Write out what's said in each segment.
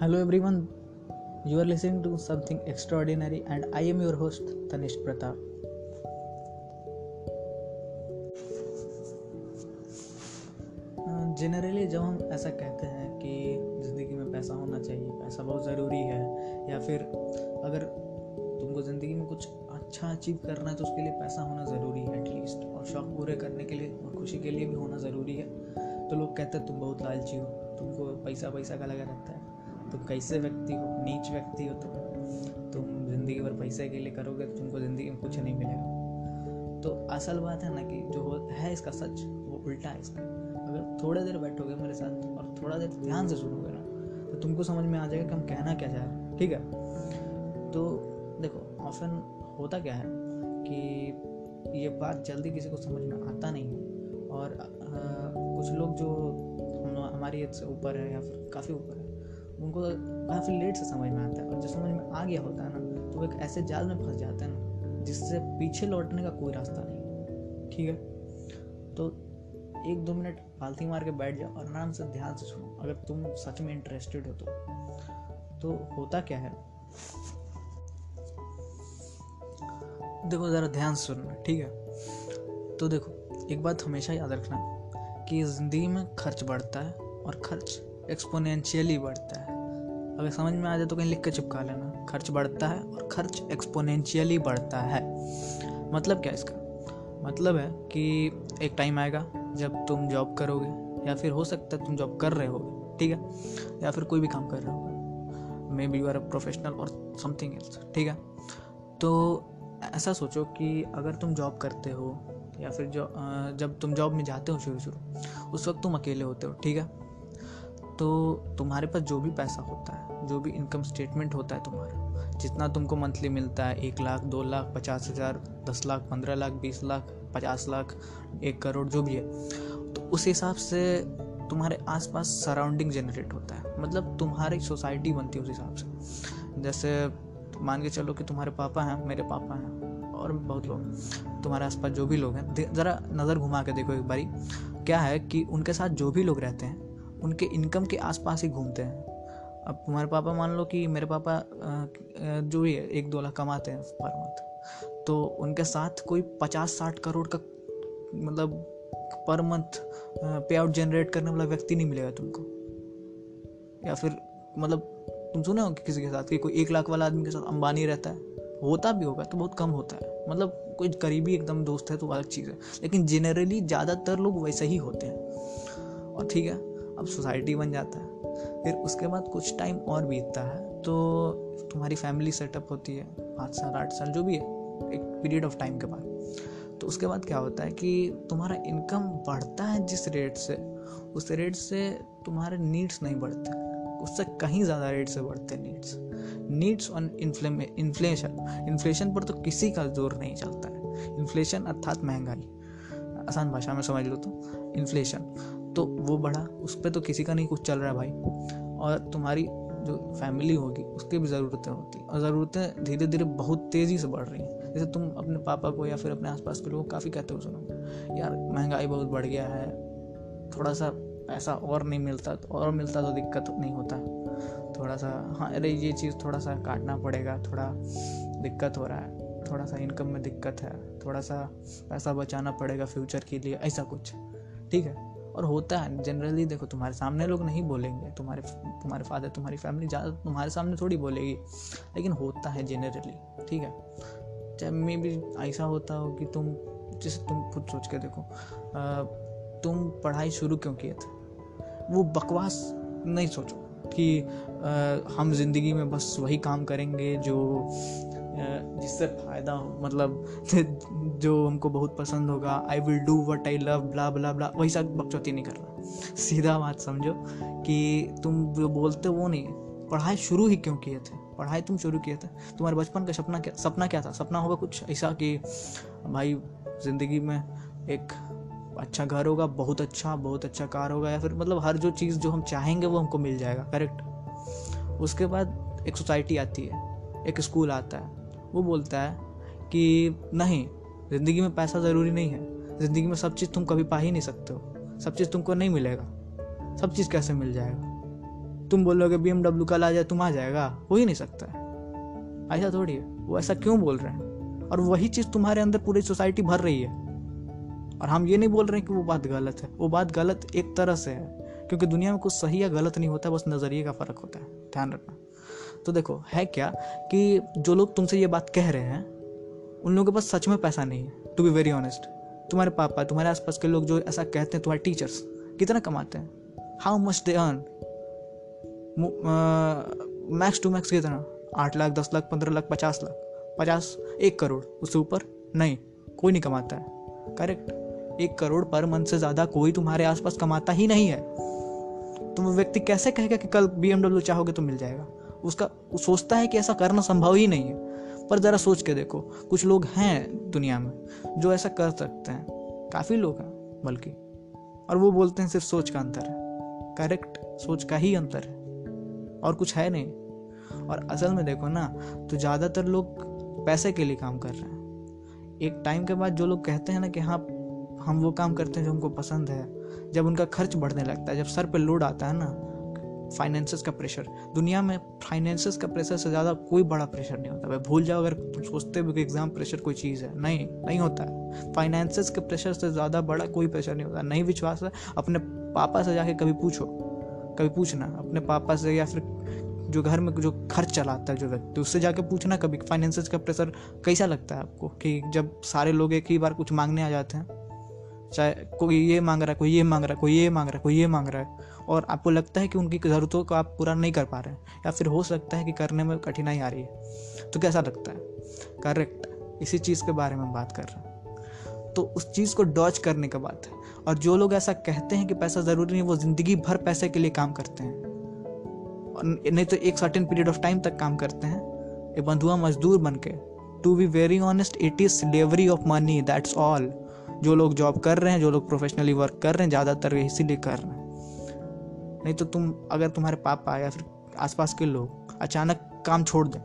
Hello everyone, you are listening to something extraordinary, and I am your host Tanish Pratap. Generally जब हम ऐसा कहते हैं कि ज़िंदगी में पैसा होना चाहिए पैसा बहुत ज़रूरी है या फिर अगर तुमको ज़िंदगी में कुछ अच्छा अचीव करना है तो उसके लिए पैसा होना ज़रूरी है एटलीस्ट और शौक पूरे करने के लिए और खुशी के लिए भी होना ज़रूरी है तो लोग कहते हैं तुम बहुत लालची हो तुमको पैसा पैसा का लगा रहता है तुम कैसे व्यक्ति हो? नीच व्यक्ति हो तुम? तुम ज़िंदगी भर पैसे के लिए करोगे तो तुमको ज़िंदगी में कुछ नहीं मिलेगा। तो असल बात है ना कि जो हो इसका सच वो उल्टा है इसका। अगर थोड़ी देर बैठोगे मेरे साथ और थोड़ा देर ध्यान से सुनोगे ना तो तुमको समझ में आ जाएगा कि हम कहना क्या चाह रहे हैं ठीक है? तो देखो ऑफन होता क्या है कि ये बात जल्दी किसी को समझ में आता नहीं है। और आ, कुछ लोग जो हम हमारी ऊपर है या फिर काफ़ी ऊपर है उनको काफ़ी लेट से समझ में आता है और जो समझ में आ गया होता है ना तो वो एक ऐसे जाल में फंस जाते हैं ना, जिससे पीछे लौटने का कोई रास्ता नहीं ठीक है? तो एक दो मिनट पालती मार के बैठ जाओ और आराम से ध्यान से सुनो। अगर तुम सच में इंटरेस्टेड हो तो। तो होता क्या है? देखो, ज़रा ध्यान से सुनना, ठीक है? तो देखो, एक बात हमेशा याद रखना कि ज़िंदगी में खर्च बढ़ता है और खर्च एक्सपोनेंशियली बढ़ता है। अगर समझ में आ जाए तो कहीं लिख के चिपका लेना। खर्च बढ़ता है और खर्च एक्सपोनेंशियली बढ़ता है। मतलब क्या इसका? मतलब है कि एक टाइम आएगा जब तुम जॉब करोगे, या फिर हो सकता है तुम जॉब कर रहे होगे, ठीक है? या फिर कोई भी काम कर रहे होगे। Maybe you are a professional और समथिंग एल्स ठीक है? तो ऐसा सोचो कि अगर तुम जॉब करते हो, या फिर जो जब तुम जॉब में जाते हो शुरू शुरू उस वक्त तुम अकेले होते हो, ठीक है? तो तुम्हारे पास जो भी पैसा होता है, जो भी इनकम स्टेटमेंट होता है तुम्हारा, जितना तुमको मंथली मिलता है, एक लाख, दो लाख, पचास हज़ार, दस लाख, पंद्रह लाख, बीस लाख, पचास लाख, एक करोड़, जो भी है तो उस हिसाब से तुम्हारे आसपास सराउंडिंग जनरेट होता है। मतलब तुम्हारी सोसाइटी बनती है उस हिसाब से। जैसे मान के चलो कि तुम्हारे पापा हैं, मेरे पापा हैं, और बहुत लोग तुम्हारे आसपास जो भी लोग हैं ज़रा नज़र घुमा के देखो एक बारी, क्या है कि उनके साथ जो भी लोग रहते हैं उनके इनकम के आसपास ही घूमते हैं। अब तुम्हारे पापा मान लो कि मेरे पापा जो भी है, एक दो लाख कमाते हैं पर मंथ। तो उनके साथ कोई पचास साठ करोड़ का मतलब पर मंथ पे आउट जनरेट करने वाला व्यक्ति नहीं मिलेगा तुमको। या फिर मतलब तुम सुने हो कि किसी के साथ, कि कोई एक लाख वाला आदमी के साथ अंबानी रहता है? होता भी होगा तो बहुत कम होता है। मतलब कोई करीबी एकदम दोस्त है तो अलग चीज़ है। लेकिन जनरली ज़्यादातर लोग वैसे ही होते हैं। और ठीक है अब सोसाइटी बन जाता है। फिर उसके बाद कुछ टाइम और बीतता है तो तुम्हारी फैमिली सेटअप होती है, पाँच साल, आठ साल, जो भी है, एक पीरियड ऑफ़ टाइम के बाद। तो उसके बाद क्या होता है कि तुम्हारा इनकम बढ़ता है जिस रेट से, उस रेट से तुम्हारे नीड्स नहीं बढ़ते, उससे कहीं ज़्यादा रेट से बढ़ते needs. Needs on inflation inflation पर तो किसी का ज़ोर नहीं चलता है। इन्फ्लेशन अर्थात महँगाई। आसान भाषा में समझ लो तो इन्फ्लेशन। तो वो बढ़ा उस पर तो किसी का नहीं कुछ चल रहा है भाई। और तुम्हारी जो फैमिली होगी, उसकी भी ज़रूरतें होती और ज़रूरतें धीरे धीरे बहुत तेज़ी से बढ़ रही हैं। जैसे तुम अपने पापा को या फिर अपने आसपास के लोगों को काफ़ी कहते हो, सुनो। यार, महँगाई बहुत बढ़ गया है। थोड़ा सा पैसा और नहीं मिलता तो और मिलता तो दिक्कत नहीं होता। थोड़ा सा हाँ अरे ये चीज़ थोड़ा सा काटना पड़ेगा, थोड़ा दिक्कत हो रहा है। थोड़ा सा इनकम में दिक्कत है। थोड़ा सा पैसा बचाना पड़ेगा फ्यूचर के लिए, ऐसा कुछ। ठीक है? और होता है। जनरली देखो तुम्हारे सामने लोग नहीं बोलेंगे। तुम्हारे तुम्हारे फादर तुम्हारी फैमिली ज़्यादा तुम्हारे सामने थोड़ी बोलेगी। लेकिन होता है जनरली ठीक है? चाहे मे भी ऐसा होता हो कि तुम जैसे तुम खुद सोच के देखो तुम पढ़ाई शुरू क्यों किए थे? वो बकवास नहीं सोचो कि आ, हम ज़िंदगी में बस वही काम करेंगे जो जिससे फ़ायदा हो मतलब जो हमको बहुत पसंद होगा I will do what I love blah blah blah वैसा बकचौती नहीं करना। सीधा बात समझो कि तुम जो बोलते वो नहीं। पढ़ाई शुरू ही क्यों किए थे? पढ़ाई तुम शुरू किए थे। तुम्हारे बचपन का सपना क्या सपना क्या था? सपना होगा कुछ ऐसा कि, भाई, ज़िंदगी में एक अच्छा घर होगा, बहुत अच्छा बहुत अच्छा कार होगा। या फिर मतलब हर जो चीज़ जो हम चाहेंगे वो हमको मिल जाएगा। करेक्ट? उसके बाद एक सोसाइटी आती है, एक स्कूल आता है। वो बोलता है कि, नहीं ज़िंदगी में पैसा ज़रूरी नहीं है। ज़िंदगी में सब चीज़ तुम कभी पा ही नहीं सकते हो। सब चीज़ तुमको नहीं मिलेगा। सब चीज़ कैसे मिल जाएगा? तुम बोलोगे बी एमडब्ल्यू कल आ जाए, तुम आ जाएगा। हो ही नहीं सकता है। ऐसा थोड़ी है। वो ऐसा क्यों बोल रहे हैं? और वही चीज़ तुम्हारे अंदर पूरी सोसाइटी भर रही है। और हम ये नहीं बोल रहे हैं कि वो बात गलत है। वो बात गलत एक तरह से है। क्योंकि दुनिया में कुछ सही या गलत नहीं होता, बस नज़रिए का फ़र्क होता है। ध्यान रखना। तो देखो, है क्या कि जो लोग तुमसे ये बात कह रहे हैं उन लोगों के पास सच में पैसा नहीं है टू बी वेरी ऑनेस्ट तुम्हारे पापा, तुम्हारे आसपास के लोग जो ऐसा कहते हैं, तुम्हारे टीचर्स कितना कमाते हैं? How much they earn max to max कितना? आठ लाख, दस लाख, पंद्रह लाख, पचास लाख। पचास, एक करोड़। उससे ऊपर नहीं, कोई नहीं कमाता है। करेक्ट एक करोड़ पर मंथ से ज़्यादा कोई तुम्हारे आसपास कमाता ही नहीं है। तो वो व्यक्ति कैसे कहेगा कि कल बी चाहोगे तो मिल जाएगा? उसका सोचता है कि ऐसा करना संभव ही नहीं है। पर ज़रा सोच के देखो, कुछ लोग हैं दुनिया में जो ऐसा कर सकते हैं। काफ़ी लोग हैं, बल्कि। और वो बोलते हैं, सिर्फ़ सोच का अंतर है। करेक्ट सोच का ही अंतर है। और कुछ है नहीं। और असल में देखो ना तो ज़्यादातर लोग पैसे के लिए काम कर रहे हैं। एक टाइम के बाद जो लोग कहते हैं ना कि हाँ हम वो काम करते हैं जो हमको पसंद है। जब उनका खर्च बढ़ने लगता है, जब सर पे लोड आता है ना फाइनेंसेस का प्रेशर दुनिया में फाइनेंसेस का प्रेशर से ज़्यादा कोई बड़ा प्रेशर नहीं होता। भाई भूल जाओ, अगर तुम सोचते हो कि एग्ज़ाम प्रेशर कोई चीज़ है। नहीं नहीं होता है। फाइनेंसेस के प्रेशर से ज़्यादा बड़ा कोई प्रेशर नहीं होता। नहीं विश्वास है, अपने पापा से जाके कभी पूछो। कभी पूछना, अपने पापा से या फिर जो घर में जो खर्च चलाता है, जो व्यक्ति, उससे जाके पूछना कभी। फाइनेंसेस का प्रेशर कैसा लगता है आपको? कि जब सारे लोग एक ही बार कुछ मांगने आ जाते हैं? चाहे कोई ये मांग रहा है, कोई ये मांग रहा है, कोई ये मांग रहा है, कोई ये मांग रहा है। और आपको लगता है कि उनकी ज़रूरतों को आप पूरा नहीं कर पा रहे हैं, या फिर हो सकता है कि करने में कठिनाई आ रही है। तो कैसा लगता है? करेक्ट इसी चीज़ के बारे में बात कर रहा हूँ। तो उस चीज़ को डॉच करने का बात है। और जो लोग ऐसा कहते हैं कि पैसा ज़रूरी नहीं, वो ज़िंदगी भर पैसे के लिए काम करते हैं। नहीं तो एक सर्टेन पीरियड ऑफ़ टाइम तक काम करते हैं। एक बंधुआ मजदूर बन के। To be very honest it is slavery of money that's all जो लोग जॉब कर रहे हैं, जो लोग प्रोफेशनली वर्क कर रहे हैं, ज़्यादातर इसीलिए कर रहे हैं। नहीं तो तुम, अगर तुम्हारे पापा या फिर आसपास के लोग अचानक काम छोड़ दें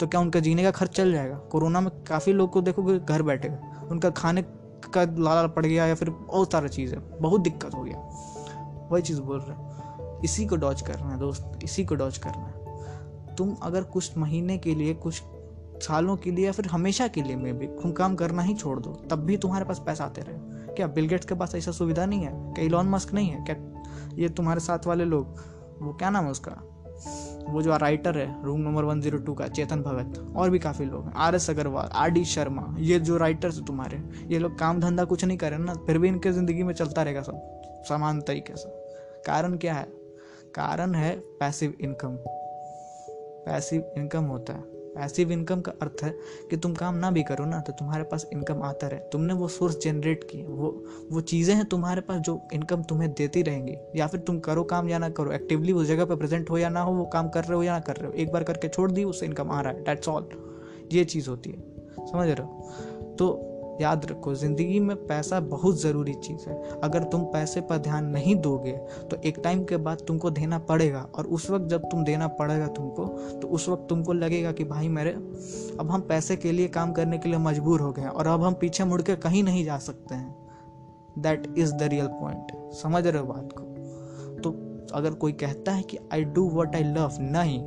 तो क्या उनका जीने का खर्च चल जाएगा? कोरोना में काफ़ी लोग को देखोगे घर बैठे उनका खाने का लाला पड़ गया या फिर बहुत सारा चीज़ है, बहुत दिक्कत हो गया। वही चीज़ बोल रहे हैं। इसी को डॉच करना है दोस्त, इसी को डॉच करना है। तुम अगर कुछ महीने के लिए कुछ सालों के लिए या फिर हमेशा के लिए में भी काम करना ही छोड़ दो, तब भी तुम्हारे पास पैसा आते रहे। क्या बिलगेट्स के पास ऐसा सुविधा नहीं है? क्या इलॉन मस्क नहीं है? क्या ये तुम्हारे साथ वाले लोग? वो क्या नाम है उसका? वो जो राइटर है room number one zero two का, चेतन भगत, और भी काफ़ी लोग हैं। R S Agarwal R D Sharma ये जो राइटर्स तुम्हारे ये लोग काम धंधा कुछ नहीं करें ना, फिर भी इनके ज़िंदगी में चलता रहेगा सब, समान तरीके से। कारण क्या है? कारण है पैसिव इनकम पैसिव इनकम होता है। पैसिव इनकम का अर्थ है कि तुम काम ना भी करो ना तो तुम्हारे पास इनकम आता रहे। तुमने वो सोर्स जनरेट की वो वो चीज़ें हैं तुम्हारे पास जो इनकम तुम्हें देती रहेंगी। या फिर तुम करो काम या ना करो एक्टिवली उस जगह पर प्रेजेंट हो या ना हो, वो काम कर रहे हो या ना कर रहे हो, एक बार करके छोड़ दी उससे इनकम आ रहा है डैट्स ऑल ये चीज़ होती है। समझ रहे हो? तो याद रखो, ज़िंदगी में पैसा बहुत ज़रूरी चीज़ है। अगर तुम पैसे पर ध्यान नहीं दोगे तो एक टाइम के बाद तुमको देना पड़ेगा और उस वक्त जब तुम देना पड़ेगा तुमको तो उस वक्त तुमको लगेगा कि भाई मेरे, अब हम पैसे के लिए काम करने के लिए मजबूर हो गए और अब हम पीछे मुड़ के कहीं नहीं जा सकते हैं। That is the real point समझ रहे हो बात को? तो अगर कोई कहता है कि I do what I love नहीं।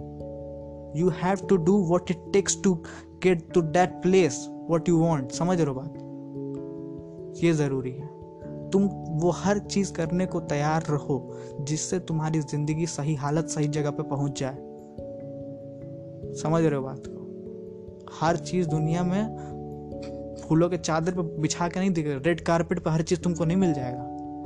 You have to do what it takes to get to that place what you want समझ रहे हो बात? ये ज़रूरी है। तुम वो हर चीज़ करने को तैयार रहो, जिससे तुम्हारी ज़िंदगी सही हालत, सही जगह पे पहुँच जाए। समझ रहे हो बात को? हर चीज़ दुनिया में फूलों के चादर पे बिछा के नहीं दिखेगा रेड कारपेट पे हर चीज़ तुमको नहीं मिल जाएगा।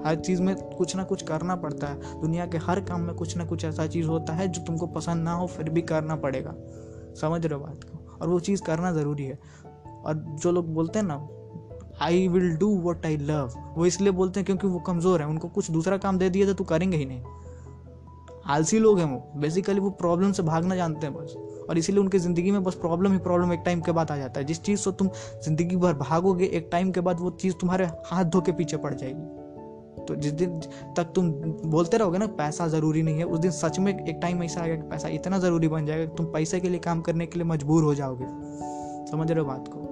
हर चीज़ में कुछ ना कुछ करना पड़ता है। दुनिया के हर काम में कुछ ना कुछ ऐसा चीज़ होता है जो तुमको पसंद ना हो, फिर भी करना पड़ेगा। समझ रहे हो बात को? और वो चीज़ करना ज़रूरी है। और जो लोग बोलते हैं ना I will do what I love वो इसलिए बोलते हैं क्योंकि वो कमज़ोर है। उनको कुछ दूसरा काम दे दिया तो तू करेंगे ही नहीं। आलसी लोग हैं वो। बेसिकली वो प्रॉब्लम से भागना जानते हैं बस। और इसीलिए उनकी ज़िंदगी में बस प्रॉब्लम ही प्रॉब्लम एक टाइम के बाद आ जाता है। जिस चीज़ से तुम ज़िंदगी भर भागोगे, एक टाइम के बाद वो चीज़ तुम्हारे हाथ धो के पीछे पड़ जाएगी। तो जिस दिन तक तुम बोलते रहोगे ना, पैसा ज़रूरी नहीं है, उस दिन सच में एक टाइम ऐसा आएगा कि पैसा इतना ज़रूरी बन जाएगा कि तुम पैसे के लिए काम करने के लिए मजबूर हो जाओगे। समझ रहे हो बात को?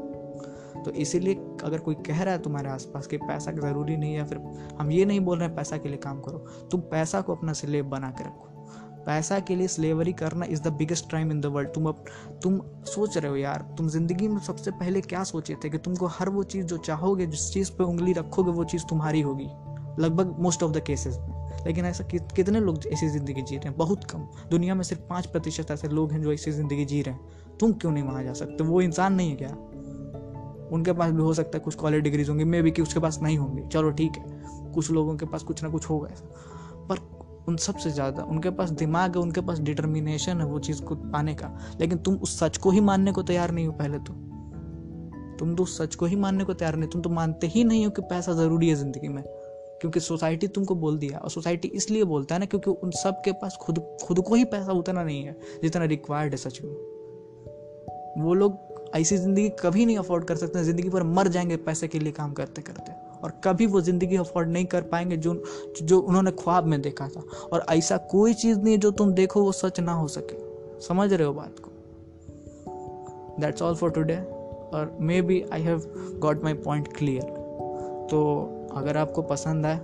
तो इसीलिए अगर कोई कह रहा है तुम्हारे आसपास कि पैसा ज़रूरी नहीं है फिर हम ये नहीं बोल रहे हैं पैसा के लिए काम करो तुम पैसा को अपना स्लेब बना के रखो। पैसा के लिए स्लेवरी करना is the biggest crime in the world तुम अब तुम सोच रहे हो यार तुम ज़िंदगी में सबसे पहले क्या सोचे थे कि तुमको हर वो चीज़ जो चाहोगे जिस चीज़ पे उंगली रखोगे वो चीज़ तुम्हारी होगी। लगभग मोस्ट ऑफ़ द केसेस में। लेकिन ऐसा कि, कितने लोग ऐसी ज़िंदगी जी रहे हैं? बहुत कम। दुनिया में सिर्फ़ पाँच प्रतिशत ऐसे लोग हैं जो ऐसी ज़िंदगी जी रहे हैं। तुम क्यों नहीं वहाँ जा सकते? वो इंसान नहीं है क्या? उनके पास भी हो सकता है कुछ कॉलेज डिग्रीज होंगी मे भी कि उसके पास नहीं होंगी। चलो ठीक है, कुछ लोगों के पास कुछ ना कुछ होगा ऐसा। पर उन सबसे ज़्यादा, उनके पास दिमाग है, उनके पास डिटर्मिनेशन है वो चीज़ को पाने का। लेकिन तुम उस सच को ही मानने को तैयार नहीं हो पहले तो। तुम तो उस सच को ही मानने को तैयार नहीं, तुम तो मानते ही नहीं हो कि पैसा ज़रूरी है ज़िंदगी में। क्योंकि सोसाइटी तुमको बोल दिया, और सोसाइटी इसलिए बोलता है ना क्योंकि उन सब के पास खुद खुद को ही पैसा उतना नहीं है जितना रिक्वायर्ड है सच में। वो लोग ऐसी ज़िंदगी कभी नहीं अफोर्ड कर सकते, ज़िंदगी पर मर जाएँगे पैसे के लिए काम करते करते। और कभी वो ज़िंदगी अफोर्ड नहीं कर पाएँगे जो जो उन्होंने ख्वाब में देखा था। और ऐसा कोई चीज़ नहीं जो तुम देखो वो सच ना हो सके। समझ रहे हो बात को? दैट्स ऑल फॉर टुडे और maybe I have got my point clear तो अगर आपको पसंद आए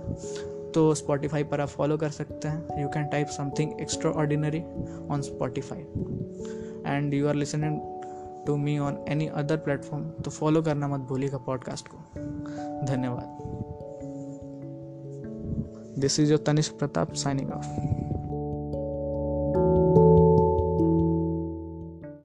तो स्पॉटिफाई पर आप फॉलो कर सकते हैं। You can type something extraordinary on Spotify and you are listening to me on any other platform तो फॉलो करना मत भूलिएगा पॉडकास्ट को। धन्यवाद। This is your Tanishk Pratap signing off